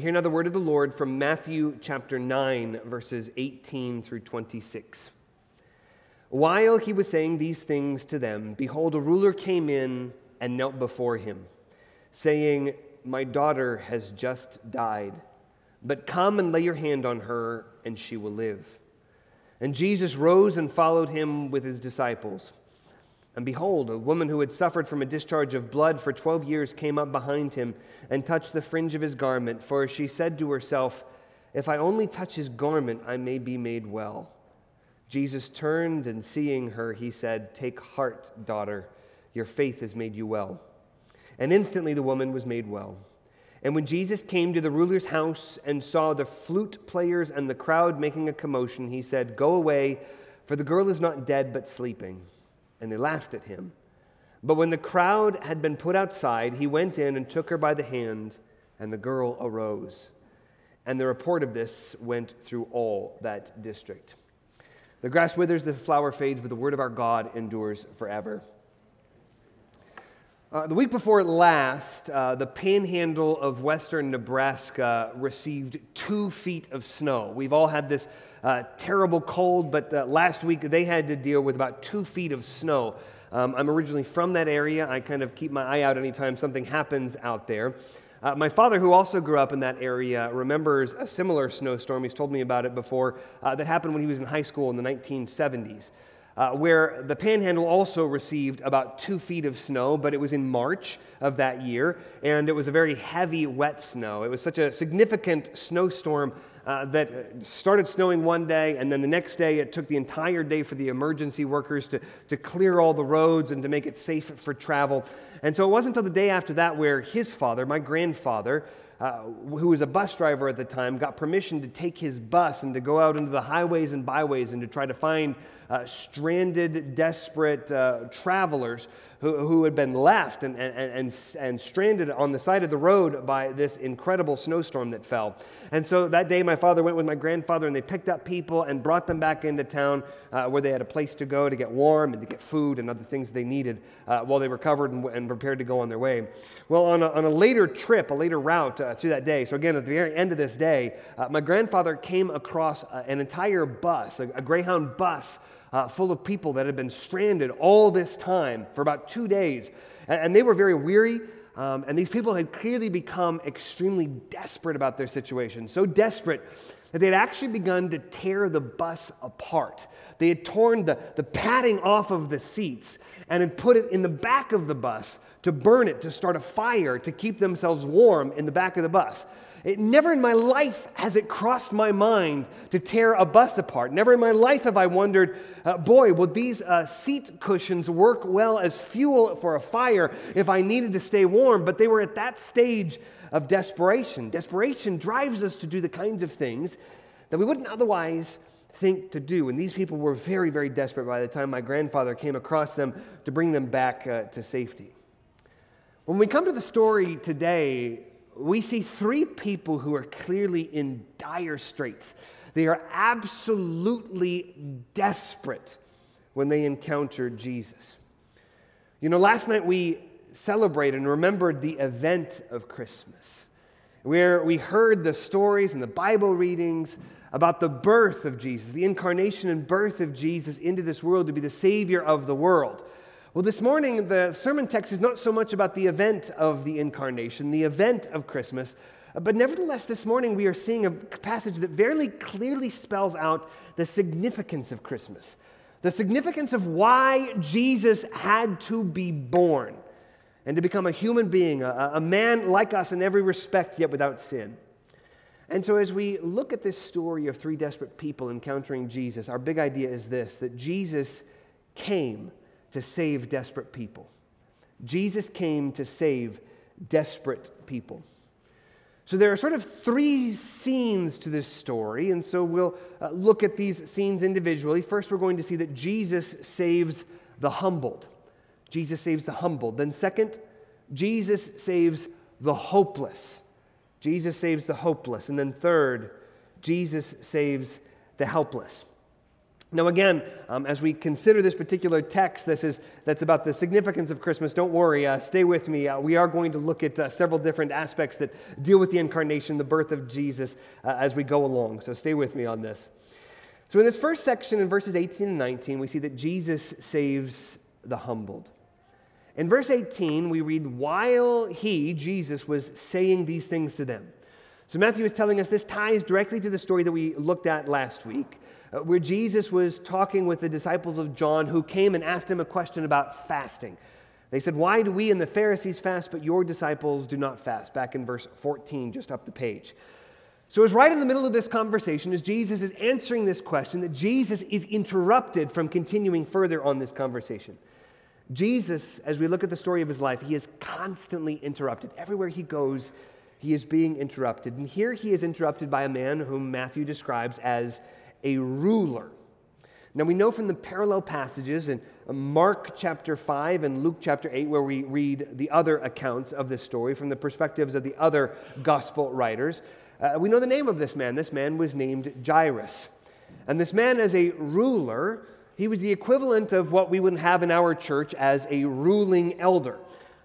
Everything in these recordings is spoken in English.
Hear now the word of the Lord from Matthew chapter 9, verses 18 through 26. While he was saying these things to them, behold, a ruler came in and knelt before him, saying, My daughter has just died, but come and lay your hand on her, and she will live. And Jesus rose and followed him with his disciples. And behold, a woman who had suffered from a discharge of blood for 12 years came up behind him and touched the fringe of his garment, for she said to herself, If I only touch his garment, I may be made well. Jesus turned and seeing her, he said, Take heart, daughter, your faith has made you well. And instantly the woman was made well. And when Jesus came to the ruler's house and saw the flute players and the crowd making a commotion, he said, Go away, for the girl is not dead but sleeping and they laughed at him. But when the crowd had been put outside, he went in and took her by the hand, and the girl arose. And the report of this went through all that district. The grass withers, the flower fades, but the word of our God endures forever. Uh, the week before last, uh, the panhandle of western Nebraska received two feet of snow. We've all had this uh, terrible cold, but uh, last week they had to deal with about two feet of snow. Um, I'm originally from that area. I kind of keep my eye out anytime something happens out there. Uh, my father, who also grew up in that area, remembers a similar snowstorm. He's told me about it before uh, that happened when he was in high school in the 1970s uh, where the panhandle also received about two feet of snow, but it was in March of that year, and it was a very heavy, wet snow. It was such a significant snowstorm uh, that started snowing one day, and then the next day it took the entire day for the emergency workers to, to clear all the roads and to make it safe for travel. And so it wasn't until the day after that where his father, my grandfather, uh, who was a bus driver at the time, got permission to take his bus and to go out into the highways and byways and to try to find uh, stranded, desperate uh, travelers who, who had been left and, and, and, and stranded on the side of the road by this incredible snowstorm that fell. And so that day, my father went with my grandfather and they picked up people and brought them back into town uh, where they had a place to go to get warm and to get food and other things they needed uh, while they recovered and, and, prepared to go on their way. Well, on a, on a later trip, a later route uh, through that day, so again, at the very end of this day, uh, my grandfather came across an entire bus, a, a Greyhound bus uh, full of people that had been stranded all this time for about two days. And, and they were very weary. Um, and these people had clearly become extremely desperate about their situation. So desperate that they had actually begun to tear the bus apart. They had torn the, the padding off of the seats and had put it in the back of the bus to burn it, to start a fire, to keep themselves warm in the back of the bus. It, never in my life has it crossed my mind to tear a bus apart. Never in my life have I wondered, uh, boy, would these uh, seat cushions work well as fuel for a fire if I needed to stay warm? But they were at that stage of desperation. Desperation drives us to do the kinds of things that we wouldn't otherwise think to do. And these people were very, very desperate by the time my grandfather came across them to bring them back uh, to safety. When we come to the story today, we see three people who are clearly in dire straits. They are absolutely desperate when they encounter Jesus. You know, last night we celebrated and remembered the event of Christmas, where we heard the stories and the Bible readings about the birth of Jesus, the incarnation and birth of Jesus into this world to be the Savior of the world. Well, this morning, the sermon text is not so much about the event of the incarnation, the event of Christmas, but nevertheless, this morning we are seeing a passage that very clearly spells out the significance of Christmas, the significance of why Jesus had to be born and to become a human being, a, a man like us in every respect, yet without sin. And so, as we look at this story of three desperate people encountering Jesus, our big idea is this that Jesus came to save desperate people. Jesus came to save desperate people. So there are sort of three scenes to this story, and so we'll uh, look at these scenes individually. First, we're going to see that Jesus saves the humbled. Jesus saves the humbled. Then, second, Jesus saves the hopeless. Jesus saves the hopeless. And then, third, Jesus saves the helpless. Now, again, um, as we consider this particular text, this is that's about the significance of Christmas. Don't worry, uh, stay with me. Uh, we are going to look at uh, several different aspects that deal with the incarnation, the birth of Jesus, uh, as we go along. So, stay with me on this. So, in this first section, in verses 18 and 19, we see that Jesus saves the humbled. In verse 18, we read, while he, Jesus, was saying these things to them. So, Matthew is telling us this ties directly to the story that we looked at last week. Uh, where Jesus was talking with the disciples of John who came and asked him a question about fasting. They said, Why do we and the Pharisees fast, but your disciples do not fast? Back in verse 14, just up the page. So it's right in the middle of this conversation as Jesus is answering this question that Jesus is interrupted from continuing further on this conversation. Jesus, as we look at the story of his life, he is constantly interrupted. Everywhere he goes, he is being interrupted. And here he is interrupted by a man whom Matthew describes as a ruler. Now, we know from the parallel passages in Mark chapter 5 and Luke chapter 8, where we read the other accounts of this story from the perspectives of the other gospel writers, uh, we know the name of this man. This man was named Jairus. And this man, as a ruler, he was the equivalent of what we would have in our church as a ruling elder.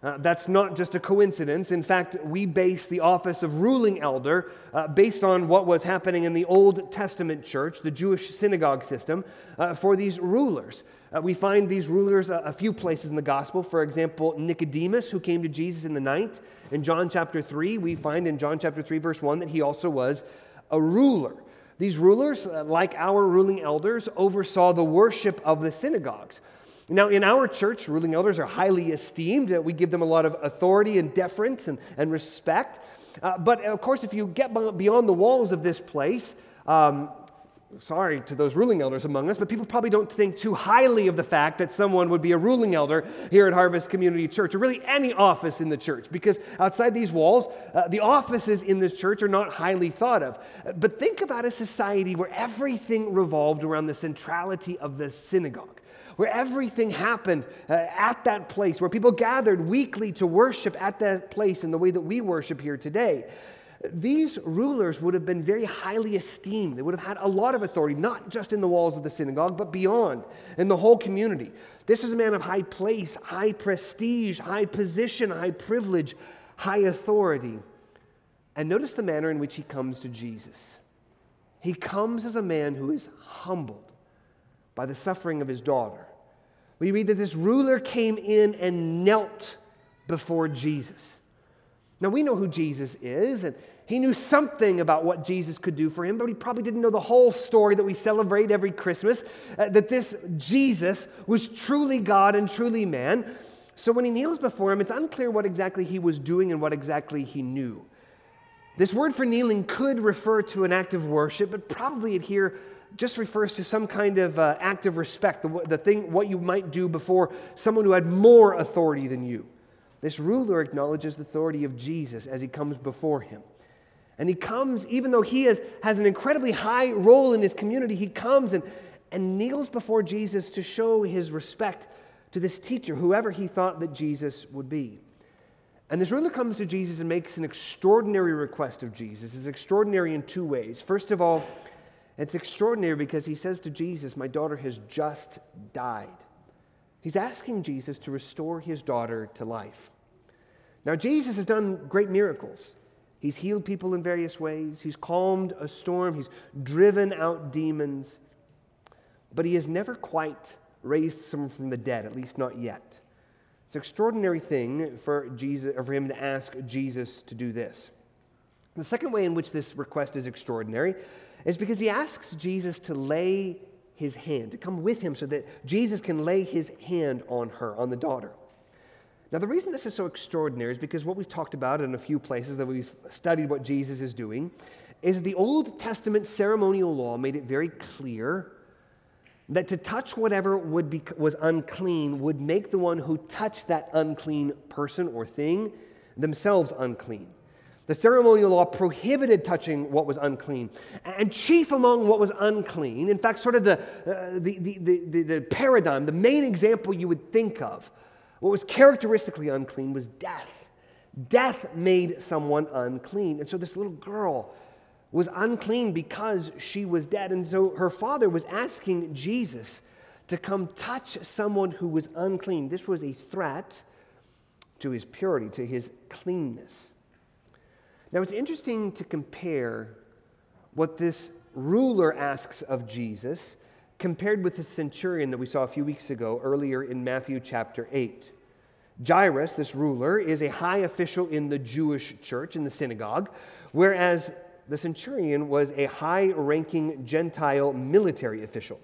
Uh, that's not just a coincidence. In fact, we base the office of ruling elder uh, based on what was happening in the Old Testament church, the Jewish synagogue system, uh, for these rulers. Uh, we find these rulers a, a, few places in the gospel. For example, Nicodemus, who came to Jesus in the night. In John chapter 3, we find in John chapter 3, verse 1, that he also was a ruler. These rulers, uh, like our ruling elders, oversaw the worship of the synagogues. Now, in our church, ruling elders are highly esteemed. We give them a lot of authority and deference and, and respect. Uh, but of course, if you get beyond the walls of this place, um, sorry to those ruling elders among us, but people probably don't think too highly of the fact that someone would be a ruling elder here at Harvest Community Church, or really any office in the church, because outside these walls, uh, the offices in this church are not highly thought of. But think about a society where everything revolved around the centrality of the synagogue where everything happened uh, at that place, where people gathered weekly to worship at that place in the way that we worship here today. These rulers would have been very highly esteemed. They would have had a lot of authority, not just in the walls of the synagogue, but beyond, in the whole community. This is a man of high place, high prestige, high position, high privilege, high authority. And notice the manner in which he comes to Jesus. He comes as a man who is humbled by the suffering of his daughter. We read that this ruler came in and knelt before Jesus. Now, we know who Jesus is, and he knew something about what Jesus could do for him, but he probably didn't know the whole story that we celebrate every Christmas uh, that this Jesus was truly God and truly man. So when he kneels before him, it's unclear what exactly he was doing and what exactly he knew. This word for kneeling could refer to an act of worship, but probably it here just refers to some kind of uh, act of respect, the, the thing, what you might do before someone who had more authority than you. This ruler acknowledges the authority of Jesus as he comes before him. And he comes, even though he has, has an incredibly high role in his community, he comes and, and kneels before Jesus to show his respect to this teacher, whoever he thought that Jesus would be. And this ruler comes to Jesus and makes an extraordinary request of Jesus. It's extraordinary in two ways. First of all, it's extraordinary because he says to Jesus, My daughter has just died. He's asking Jesus to restore his daughter to life. Now, Jesus has done great miracles. He's healed people in various ways, he's calmed a storm, he's driven out demons, but he has never quite raised someone from the dead, at least not yet. It's an extraordinary thing for, Jesus, for him to ask Jesus to do this. The second way in which this request is extraordinary is because he asks Jesus to lay his hand, to come with him so that Jesus can lay his hand on her, on the daughter. Now, the reason this is so extraordinary is because what we've talked about in a few places that we've studied what Jesus is doing is the Old Testament ceremonial law made it very clear that to touch whatever would be, was unclean would make the one who touched that unclean person or thing themselves unclean. The ceremonial law prohibited touching what was unclean. And chief among what was unclean, in fact, sort of the, uh, the, the, the, the paradigm, the main example you would think of, what was characteristically unclean was death. Death made someone unclean. And so this little girl was unclean because she was dead. And so her father was asking Jesus to come touch someone who was unclean. This was a threat to his purity, to his cleanness. Now, it's interesting to compare what this ruler asks of Jesus compared with the centurion that we saw a few weeks ago earlier in Matthew chapter 8. Jairus, this ruler, is a high official in the Jewish church, in the synagogue, whereas the centurion was a high ranking Gentile military official.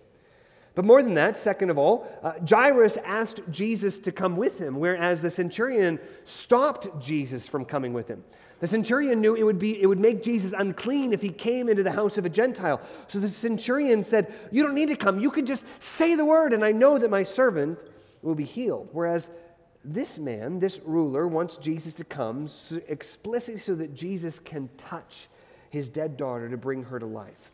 But more than that, second of all, uh, Jairus asked Jesus to come with him, whereas the centurion stopped Jesus from coming with him. The centurion knew it would, be, it would make Jesus unclean if he came into the house of a Gentile. So the centurion said, You don't need to come. You can just say the word, and I know that my servant will be healed. Whereas this man, this ruler, wants Jesus to come explicitly so that Jesus can touch his dead daughter to bring her to life.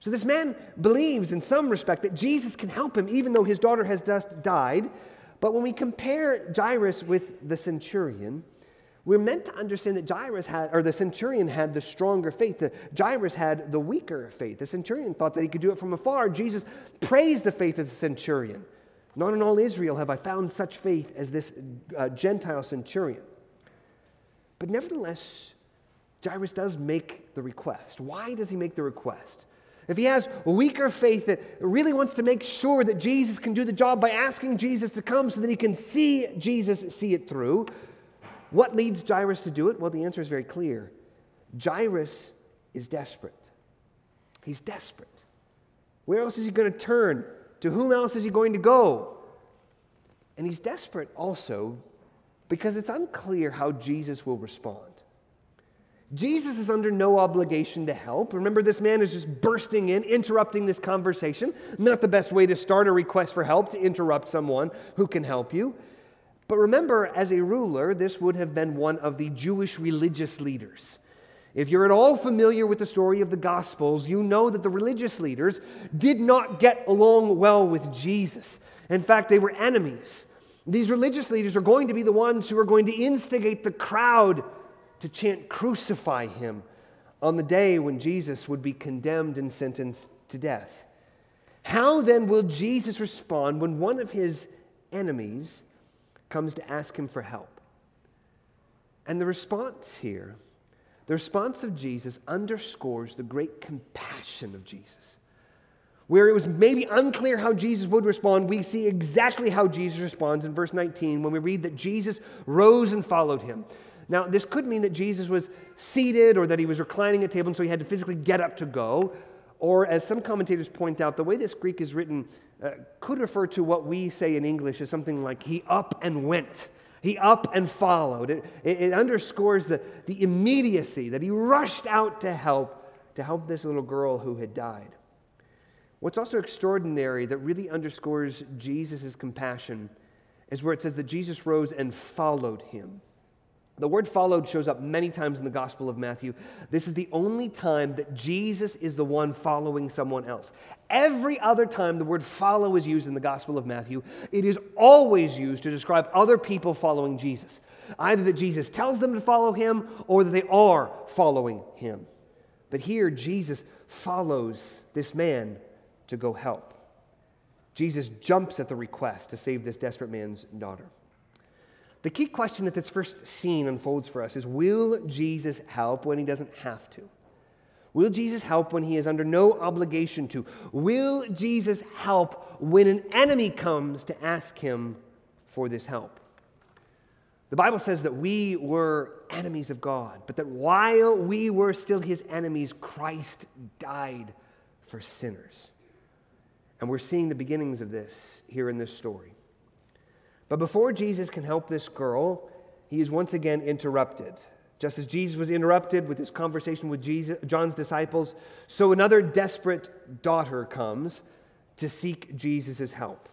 So this man believes in some respect that Jesus can help him even though his daughter has just died. But when we compare Jairus with the centurion, we're meant to understand that Jairus had, or the centurion had the stronger faith. The, Jairus had the weaker faith. The centurion thought that he could do it from afar. Jesus praised the faith of the centurion. Not in all Israel have I found such faith as this uh, Gentile centurion. But nevertheless, Jairus does make the request. Why does he make the request? If he has weaker faith that really wants to make sure that Jesus can do the job by asking Jesus to come so that he can see Jesus see it through, what leads Jairus to do it? Well, the answer is very clear. Jairus is desperate. He's desperate. Where else is he going to turn? To whom else is he going to go? And he's desperate also because it's unclear how Jesus will respond. Jesus is under no obligation to help. Remember, this man is just bursting in, interrupting this conversation. Not the best way to start a request for help to interrupt someone who can help you. But remember, as a ruler, this would have been one of the Jewish religious leaders. If you're at all familiar with the story of the Gospels, you know that the religious leaders did not get along well with Jesus. In fact, they were enemies. These religious leaders are going to be the ones who are going to instigate the crowd to chant, Crucify him, on the day when Jesus would be condemned and sentenced to death. How then will Jesus respond when one of his enemies comes to ask him for help. And the response here, the response of Jesus underscores the great compassion of Jesus. Where it was maybe unclear how Jesus would respond, we see exactly how Jesus responds in verse 19 when we read that Jesus rose and followed him. Now, this could mean that Jesus was seated or that he was reclining at table, and so he had to physically get up to go. Or, as some commentators point out, the way this Greek is written uh, could refer to what we say in English as something like he up and went. He up and followed. It, it, it underscores the, the immediacy that he rushed out to help, to help this little girl who had died. What's also extraordinary that really underscores Jesus' compassion is where it says that Jesus rose and followed him. The word followed shows up many times in the Gospel of Matthew. This is the only time that Jesus is the one following someone else. Every other time the word follow is used in the Gospel of Matthew, it is always used to describe other people following Jesus. Either that Jesus tells them to follow him or that they are following him. But here, Jesus follows this man to go help. Jesus jumps at the request to save this desperate man's daughter. The key question that this first scene unfolds for us is Will Jesus help when he doesn't have to? Will Jesus help when he is under no obligation to? Will Jesus help when an enemy comes to ask him for this help? The Bible says that we were enemies of God, but that while we were still his enemies, Christ died for sinners. And we're seeing the beginnings of this here in this story. But before Jesus can help this girl, he is once again interrupted. Just as Jesus was interrupted with his conversation with Jesus, John's disciples, so another desperate daughter comes to seek Jesus' help.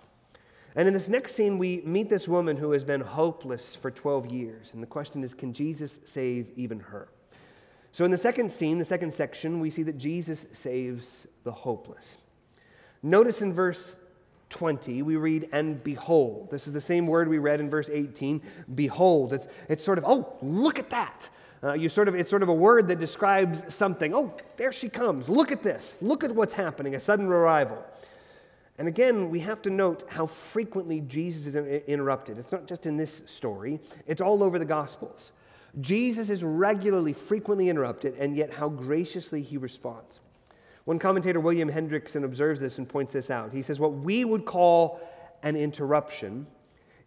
And in this next scene, we meet this woman who has been hopeless for 12 years. And the question is can Jesus save even her? So, in the second scene, the second section, we see that Jesus saves the hopeless. Notice in verse 20, we read, and behold. This is the same word we read in verse 18, behold. It's, it's sort of, oh, look at that. Uh, you sort of, it's sort of a word that describes something. Oh, there she comes. Look at this. Look at what's happening, a sudden arrival. And again, we have to note how frequently Jesus is interrupted. It's not just in this story, it's all over the Gospels. Jesus is regularly, frequently interrupted, and yet how graciously he responds. One commentator, William Hendriksen, observes this and points this out. He says, What we would call an interruption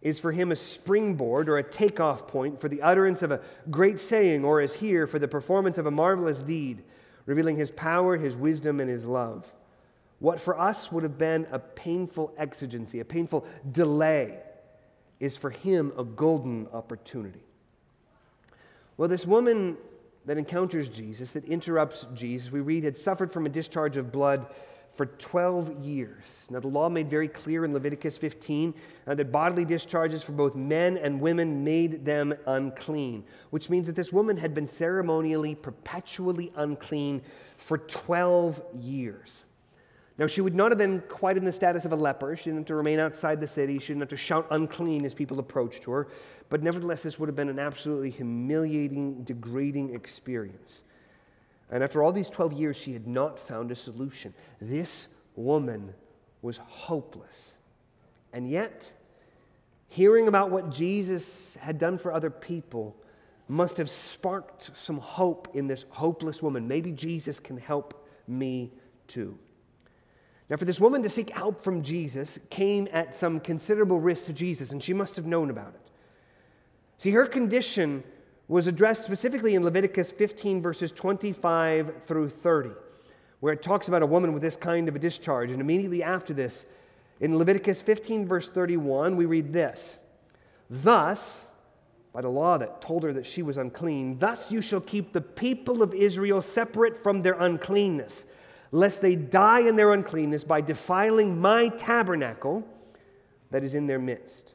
is for him a springboard or a takeoff point for the utterance of a great saying, or as here, for the performance of a marvelous deed, revealing his power, his wisdom, and his love. What for us would have been a painful exigency, a painful delay, is for him a golden opportunity. Well, this woman that encounters Jesus, that interrupts Jesus, we read had suffered from a discharge of blood for 12 years. Now, the law made very clear in Leviticus 15 uh, that bodily discharges for both men and women made them unclean, which means that this woman had been ceremonially, perpetually unclean for 12 years. Now, she would not have been quite in the status of a leper. She didn't have to remain outside the city. She didn't have to shout unclean as people approached her. But nevertheless, this would have been an absolutely humiliating, degrading experience. And after all these 12 years, she had not found a solution. This woman was hopeless. And yet, hearing about what Jesus had done for other people must have sparked some hope in this hopeless woman. Maybe Jesus can help me too. Now, for this woman to seek help from Jesus came at some considerable risk to Jesus, and she must have known about it. See, her condition was addressed specifically in Leviticus 15, verses 25 through 30, where it talks about a woman with this kind of a discharge. And immediately after this, in Leviticus 15, verse 31, we read this Thus, by the law that told her that she was unclean, thus you shall keep the people of Israel separate from their uncleanness, lest they die in their uncleanness by defiling my tabernacle that is in their midst.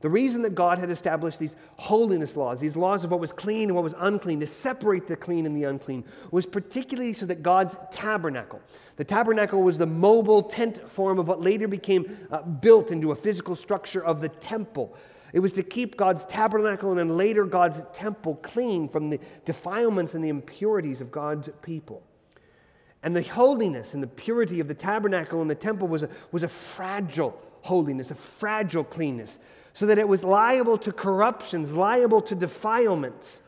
The reason that God had established these holiness laws, these laws of what was clean and what was unclean, to separate the clean and the unclean, was particularly so that God's tabernacle, the tabernacle was the mobile tent form of what later became uh, built into a physical structure of the temple. It was to keep God's tabernacle and then later God's temple clean from the defilements and the impurities of God's people. And the holiness and the purity of the tabernacle and the temple was a, was a fragile holiness, a fragile cleanness so that it was liable to corruptions, liable to defilements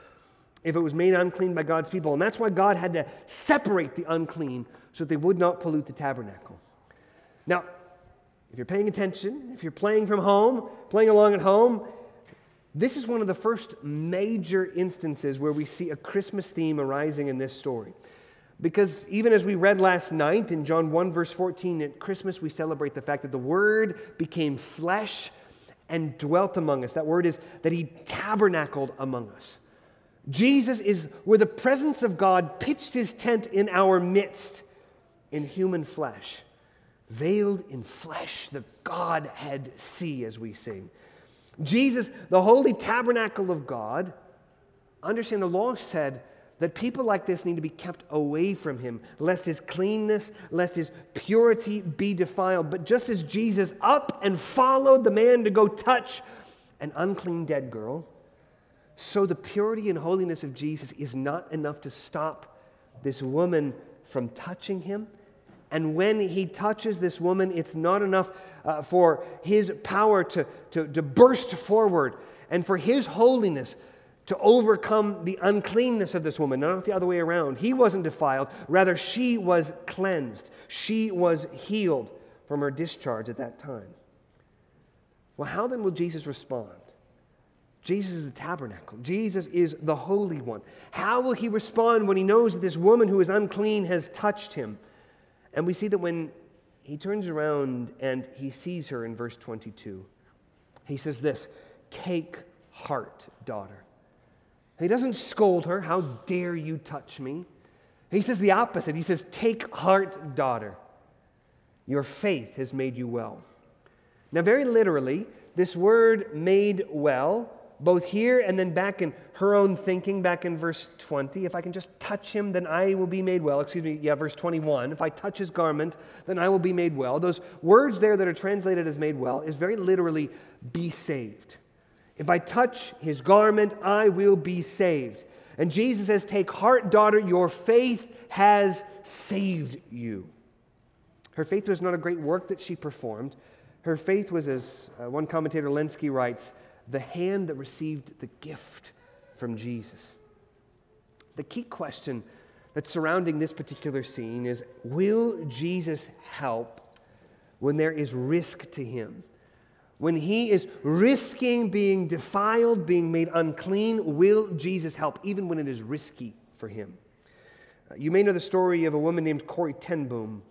if it was made unclean by God's people. And that's why God had to separate the unclean so that they would not pollute the tabernacle. Now, if you're paying attention, if you're playing from home, playing along at home, this is one of the first major instances where we see a Christmas theme arising in this story. Because even as we read last night in John 1, verse 14, at Christmas we celebrate the fact that the Word became flesh and dwelt among us. That word is that he tabernacled among us. Jesus is where the presence of God pitched his tent in our midst in human flesh, veiled in flesh, the Godhead see, as we sing. Jesus, the holy tabernacle of God, understand the law said that people like this need to be kept away from him, lest his cleanness, lest his purity be defiled. But just as Jesus up and followed the man to go touch an unclean dead girl, so the purity and holiness of Jesus is not enough to stop this woman from touching him. And when he touches this woman, it's not enough uh, for his power to, to, to burst forward and for his holiness to overcome the uncleanness of this woman, not the other way around. He wasn't defiled, rather, she was cleansed. She was healed from her discharge at that time. Well, how then will Jesus respond? Jesus is the tabernacle. Jesus is the Holy One. How will he respond when he knows that this woman who is unclean has touched him? And we see that when he turns around and he sees her in verse 22, he says this Take heart, daughter. He doesn't scold her, How dare you touch me? He says the opposite. He says, Take heart, daughter. Your faith has made you well. Now, very literally, this word made well, both here and then back in her own thinking, back in verse 20, if I can just touch him, then I will be made well. Excuse me, yeah, verse 21. If I touch his garment, then I will be made well. Those words there that are translated as made well is very literally be saved. If I touch his garment, I will be saved. And Jesus says, Take heart, daughter, your faith has saved you. Her faith was not a great work that she performed. Her faith was, as uh, one commentator Lenski writes, the hand that received the gift from Jesus. The key question that's surrounding this particular scene is Will Jesus help when there is risk to him? When he is risking being defiled, being made unclean, will Jesus help, even when it is risky for him? Uh, you may know the story of a woman named Corrie ten Boom,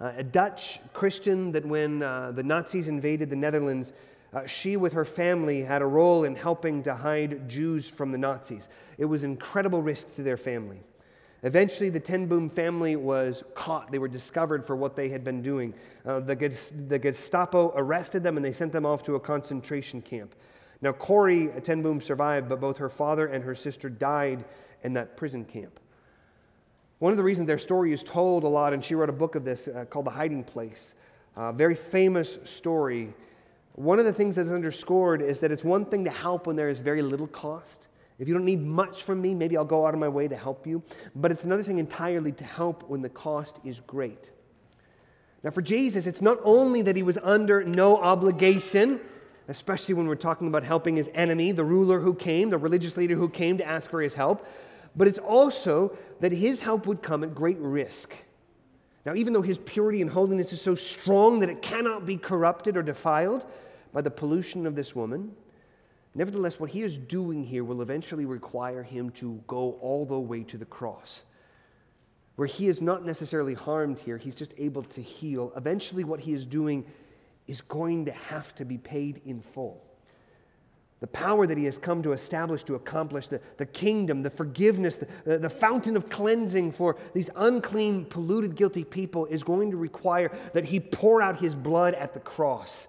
uh, a Dutch Christian that when uh, the Nazis invaded the Netherlands, she, with her family, had a role in helping to hide Jews from the Nazis. It was incredible risk to their family. Eventually, the ten Boom family was caught. They were discovered for what they had been doing. Uh, the, the, Gestapo arrested them and they sent them off to a concentration camp. Now, Corrie ten Boom survived, but both her father and her sister died in that prison camp. One of the reasons their story is told a lot, and she wrote a book of this uh, called The Hiding Place, a very famous story. One of the things that's underscored is that it's one thing to help when there is very little cost. If you don't need much from me, maybe I'll go out of my way to help you. But it's another thing entirely to help when the cost is great. Now, for Jesus, it's not only that he was under no obligation, especially when we're talking about helping his enemy, the ruler who came, the religious leader who came to ask for his help, but it's also that his help would come at great risk. Now, even though his purity and holiness is so strong that it cannot be corrupted or defiled by the pollution of this woman, Nevertheless, what he is doing here will eventually require him to go all the way to the cross. Where he is not necessarily harmed here, he's just able to heal. Eventually, what he is doing is going to have to be paid in full. The power that he has come to establish, to accomplish, the, the kingdom, the forgiveness, the, the fountain of cleansing for these unclean, polluted, guilty people is going to require that he pour out his blood at the cross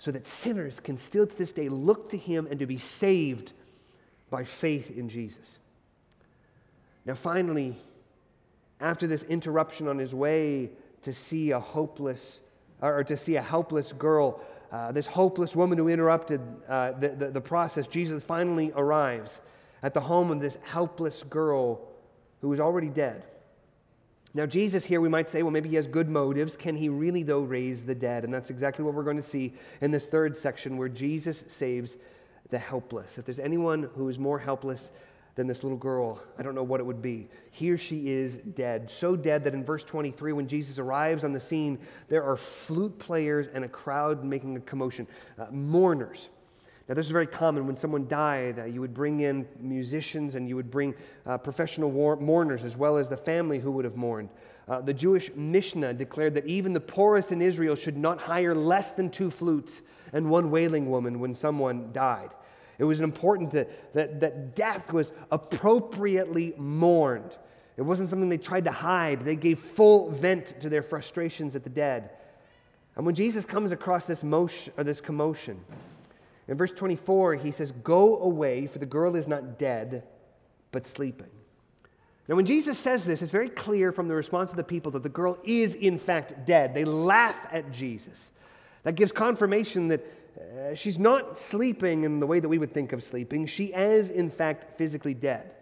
so that sinners can still to this day look to him and to be saved by faith in Jesus. Now, finally, after this interruption on his way to see a hopeless, or to see a helpless girl, uh, this hopeless woman who interrupted uh, the, the, the process, Jesus finally arrives at the home of this helpless girl who was already dead. Now, Jesus here, we might say, well, maybe he has good motives. Can he really, though, raise the dead? And that's exactly what we're going to see in this third section where Jesus saves the helpless. If there's anyone who is more helpless than this little girl, I don't know what it would be. Here she is dead. So dead that in verse 23, when Jesus arrives on the scene, there are flute players and a crowd making a commotion, uh, mourners. Now, this is very common. When someone died, uh, you would bring in musicians and you would bring uh, professional war- mourners as well as the family who would have mourned. Uh, the Jewish Mishnah declared that even the poorest in Israel should not hire less than two flutes and one wailing woman when someone died. It was important to, that, that death was appropriately mourned. It wasn't something they tried to hide, they gave full vent to their frustrations at the dead. And when Jesus comes across this, motion, or this commotion, in verse 24, he says, Go away, for the girl is not dead, but sleeping. Now, when Jesus says this, it's very clear from the response of the people that the girl is, in fact, dead. They laugh at Jesus. That gives confirmation that uh, she's not sleeping in the way that we would think of sleeping. She is, in fact, physically dead.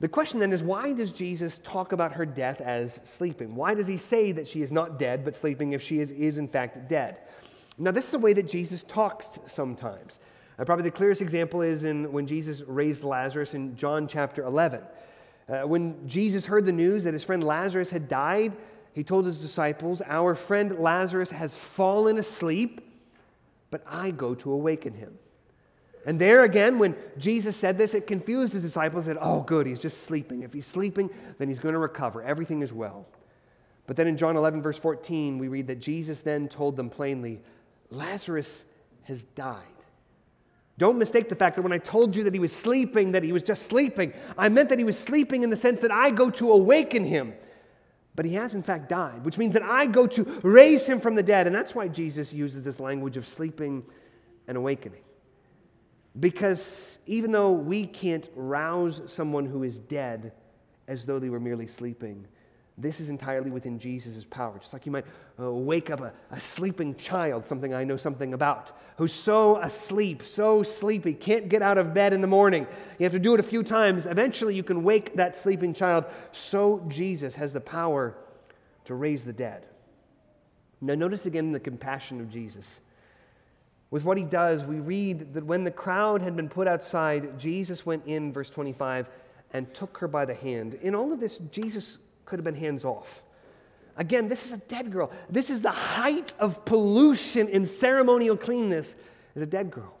The question then is why does Jesus talk about her death as sleeping? Why does he say that she is not dead but sleeping if she is, is in fact dead? Now, this is the way that Jesus talked sometimes. Uh, probably the clearest example is in when Jesus raised Lazarus in John chapter 11. Uh, when Jesus heard the news that his friend Lazarus had died, he told his disciples, Our friend Lazarus has fallen asleep, but I go to awaken him. And there again, when Jesus said this, it confused his disciples that, oh, good, he's just sleeping. If he's sleeping, then he's going to recover. Everything is well. But then in John 11, verse 14, we read that Jesus then told them plainly, Lazarus has died. Don't mistake the fact that when I told you that he was sleeping, that he was just sleeping, I meant that he was sleeping in the sense that I go to awaken him. But he has, in fact, died, which means that I go to raise him from the dead. And that's why Jesus uses this language of sleeping and awakening. Because even though we can't rouse someone who is dead as though they were merely sleeping, this is entirely within Jesus' power. Just like you might uh, wake up a, a sleeping child, something I know something about, who's so asleep, so sleepy, can't get out of bed in the morning. You have to do it a few times. Eventually, you can wake that sleeping child. So, Jesus has the power to raise the dead. Now, notice again the compassion of Jesus. With what he does, we read that when the crowd had been put outside, Jesus went in, verse 25, and took her by the hand. In all of this, Jesus could have been hands off. Again, this is a dead girl. This is the height of pollution in ceremonial cleanness, is a dead girl.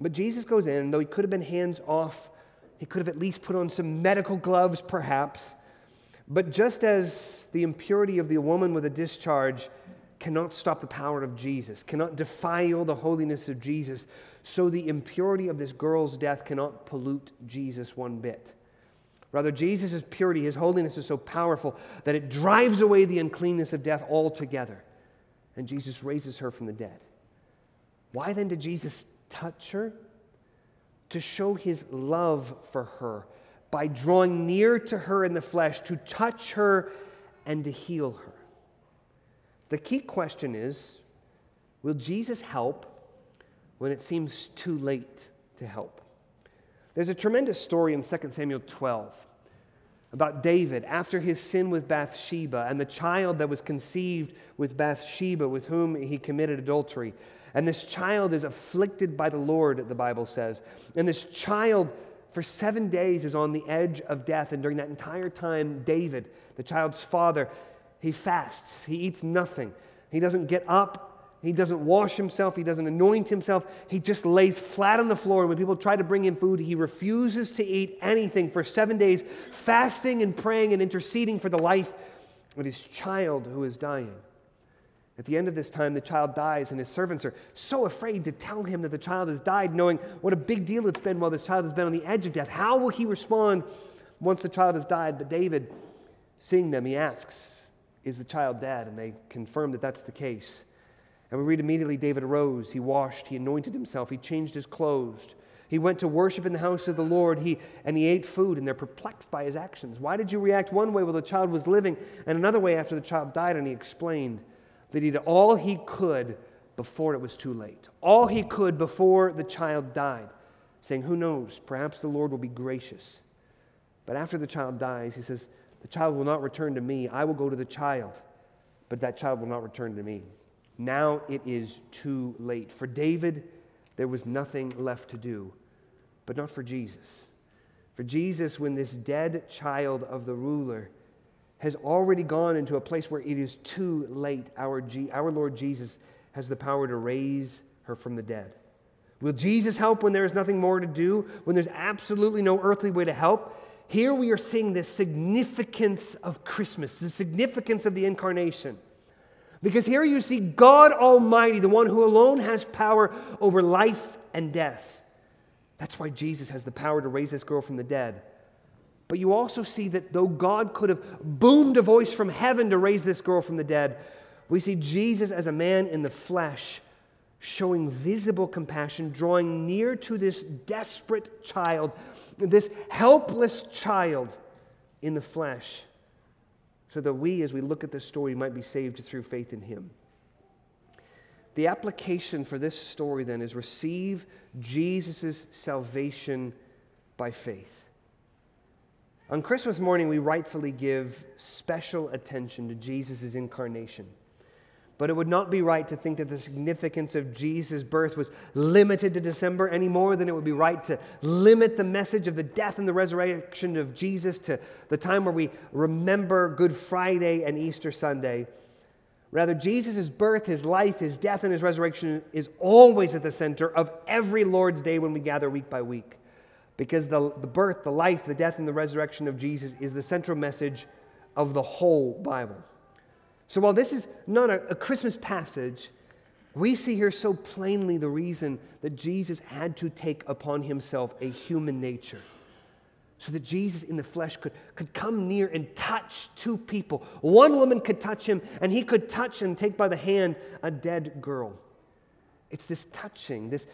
But Jesus goes in, though he could have been hands off, he could have at least put on some medical gloves, perhaps. But just as the impurity of the woman with a discharge cannot stop the power of Jesus, cannot defile the holiness of Jesus, so the impurity of this girl's death cannot pollute Jesus one bit. Rather, Jesus' purity, his holiness is so powerful that it drives away the uncleanness of death altogether. And Jesus raises her from the dead. Why then did Jesus touch her? To show his love for her by drawing near to her in the flesh, to touch her and to heal her. The key question is will Jesus help when it seems too late to help? There's a tremendous story in 2 Samuel 12 about David after his sin with Bathsheba and the child that was conceived with Bathsheba with whom he committed adultery. And this child is afflicted by the Lord, the Bible says. And this child, for seven days, is on the edge of death. And during that entire time, David, the child's father, he fasts. He eats nothing. He doesn't get up he doesn't wash himself. He doesn't anoint himself. He just lays flat on the floor. And when people try to bring him food, he refuses to eat anything for seven days, fasting and praying and interceding for the life of his child who is dying. At the end of this time, the child dies, and his servants are so afraid to tell him that the child has died, knowing what a big deal it's been while this child has been on the edge of death. How will he respond once the child has died? But David, seeing them, he asks, Is the child dead? And they confirm that that's the case. And we read immediately David arose, he washed, he anointed himself, he changed his clothes. He went to worship in the house of the Lord, he, and he ate food, and they're perplexed by his actions. Why did you react one way while the child was living, and another way after the child died? And he explained that he did all he could before it was too late. All he could before the child died, saying, Who knows, perhaps the Lord will be gracious. But after the child dies, he says, The child will not return to me. I will go to the child, but that child will not return to me. Now it is too late. For David, there was nothing left to do, but not for Jesus. For Jesus, when this dead child of the ruler has already gone into a place where it is too late, our, G- our Lord Jesus has the power to raise her from the dead. Will Jesus help when there is nothing more to do, when there's absolutely no earthly way to help? Here we are seeing the significance of Christmas, the significance of the incarnation. Because here you see God Almighty, the one who alone has power over life and death. That's why Jesus has the power to raise this girl from the dead. But you also see that though God could have boomed a voice from heaven to raise this girl from the dead, we see Jesus as a man in the flesh showing visible compassion, drawing near to this desperate child, this helpless child in the flesh so that we, as we look at this story, might be saved through faith in him. The application for this story then is receive Jesus' salvation by faith. On Christmas morning, we rightfully give special attention to Jesus' incarnation. But it would not be right to think that the significance of Jesus' birth was limited to December any more than it would be right to limit the message of the death and the resurrection of Jesus to the time where we remember Good Friday and Easter Sunday. Rather, Jesus' birth, his life, his death, and his resurrection is always at the center of every Lord's Day when we gather week by week. Because the, the birth, the life, the death, and the resurrection of Jesus is the central message of the whole Bible. So while this is not a, a Christmas passage, we see here so plainly the reason that Jesus had to take upon himself a human nature. So that Jesus in the flesh could, could come near and touch two people. One woman could touch him, and he could touch and take by the hand a dead girl. It's this touching, this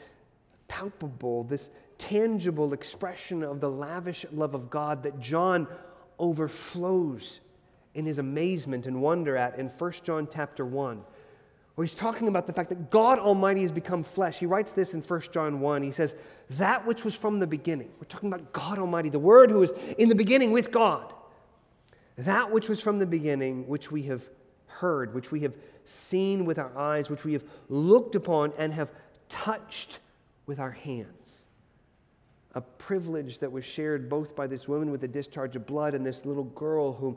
palpable, this tangible expression of the lavish love of God that John overflows in his amazement and wonder at in 1 John chapter 1, where he's talking about the fact that God Almighty has become flesh. He writes this in 1 John 1. He says, That which was from the beginning. We're talking about God Almighty, the Word who was in the beginning with God. That which was from the beginning, which we have heard, which we have seen with our eyes, which we have looked upon and have touched with our hands. A privilege that was shared both by this woman with a discharge of blood and this little girl whom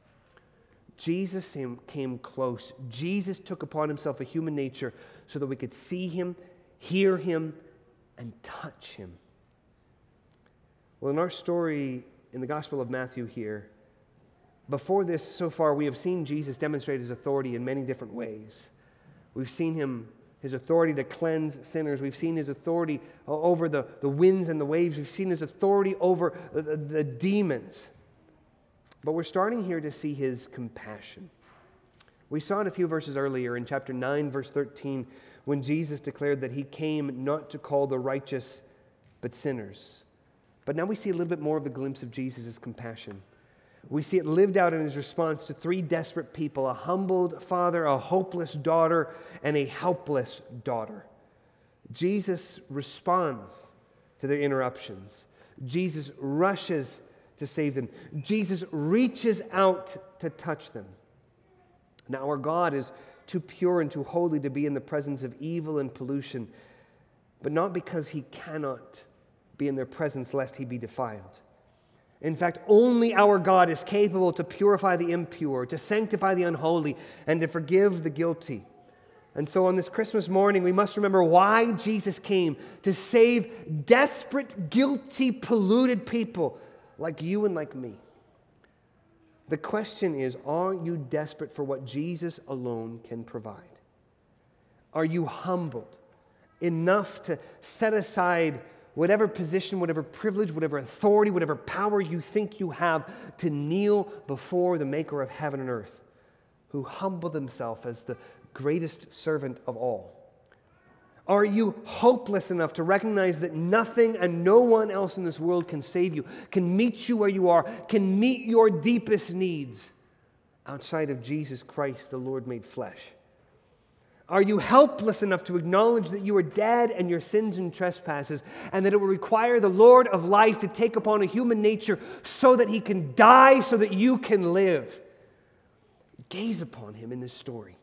Jesus came close. Jesus took upon himself a human nature so that we could see him, hear him, and touch him. Well, in our story in the Gospel of Matthew here, before this, so far, we have seen Jesus demonstrate his authority in many different ways. We've seen him, his authority to cleanse sinners. We've seen his authority over the, the winds and the waves. We've seen his authority over the, the, the demons. But we're starting here to see his compassion. We saw it a few verses earlier in chapter 9, verse 13, when Jesus declared that he came not to call the righteous, but sinners. But now we see a little bit more of the glimpse of Jesus' compassion. We see it lived out in his response to three desperate people a humbled father, a hopeless daughter, and a helpless daughter. Jesus responds to their interruptions. Jesus rushes to save them. Jesus reaches out to touch them. Now, our God is too pure and too holy to be in the presence of evil and pollution, but not because he cannot be in their presence lest he be defiled. In fact, only our God is capable to purify the impure, to sanctify the unholy, and to forgive the guilty. And so on this Christmas morning, we must remember why Jesus came to save desperate, guilty, polluted people like you and like me. The question is are you desperate for what Jesus alone can provide? Are you humbled enough to set aside whatever position, whatever privilege, whatever authority, whatever power you think you have, to kneel before the maker of heaven and earth, who humbled himself as the greatest servant of all? Are you hopeless enough to recognize that nothing and no one else in this world can save you, can meet you where you are, can meet your deepest needs outside of Jesus Christ, the Lord made flesh? Are you helpless enough to acknowledge that you are dead and your sins and trespasses, and that it will require the Lord of life to take upon a human nature so that he can die, so that you can live? Gaze upon him in this story.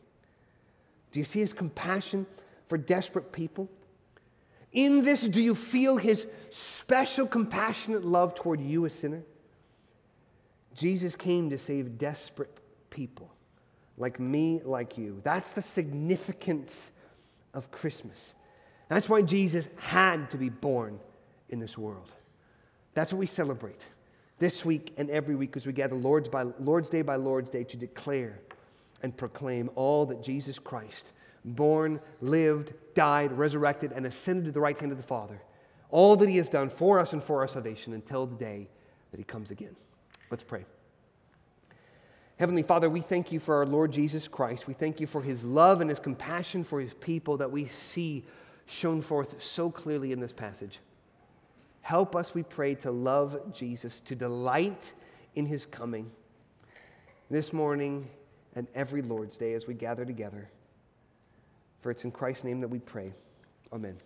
Do you see his compassion for desperate people? In this, do you feel his special compassionate love toward you, a sinner? Jesus came to save desperate people like me, like you. That's the significance of Christmas. That's why Jesus had to be born in this world. That's what we celebrate this week and every week as we gather Lord's, by, Lord's Day by Lord's Day to declare and proclaim all that Jesus Christ, born, lived, died, resurrected, and ascended to the right hand of the Father, all that he has done for us and for our salvation until the day that he comes again. Let's pray. Heavenly Father, we thank you for our Lord Jesus Christ. We thank you for his love and his compassion for his people that we see shown forth so clearly in this passage. Help us, we pray, to love Jesus, to delight in his coming this morning and every Lord's Day as we gather together. For it's in Christ's name that we pray. Amen.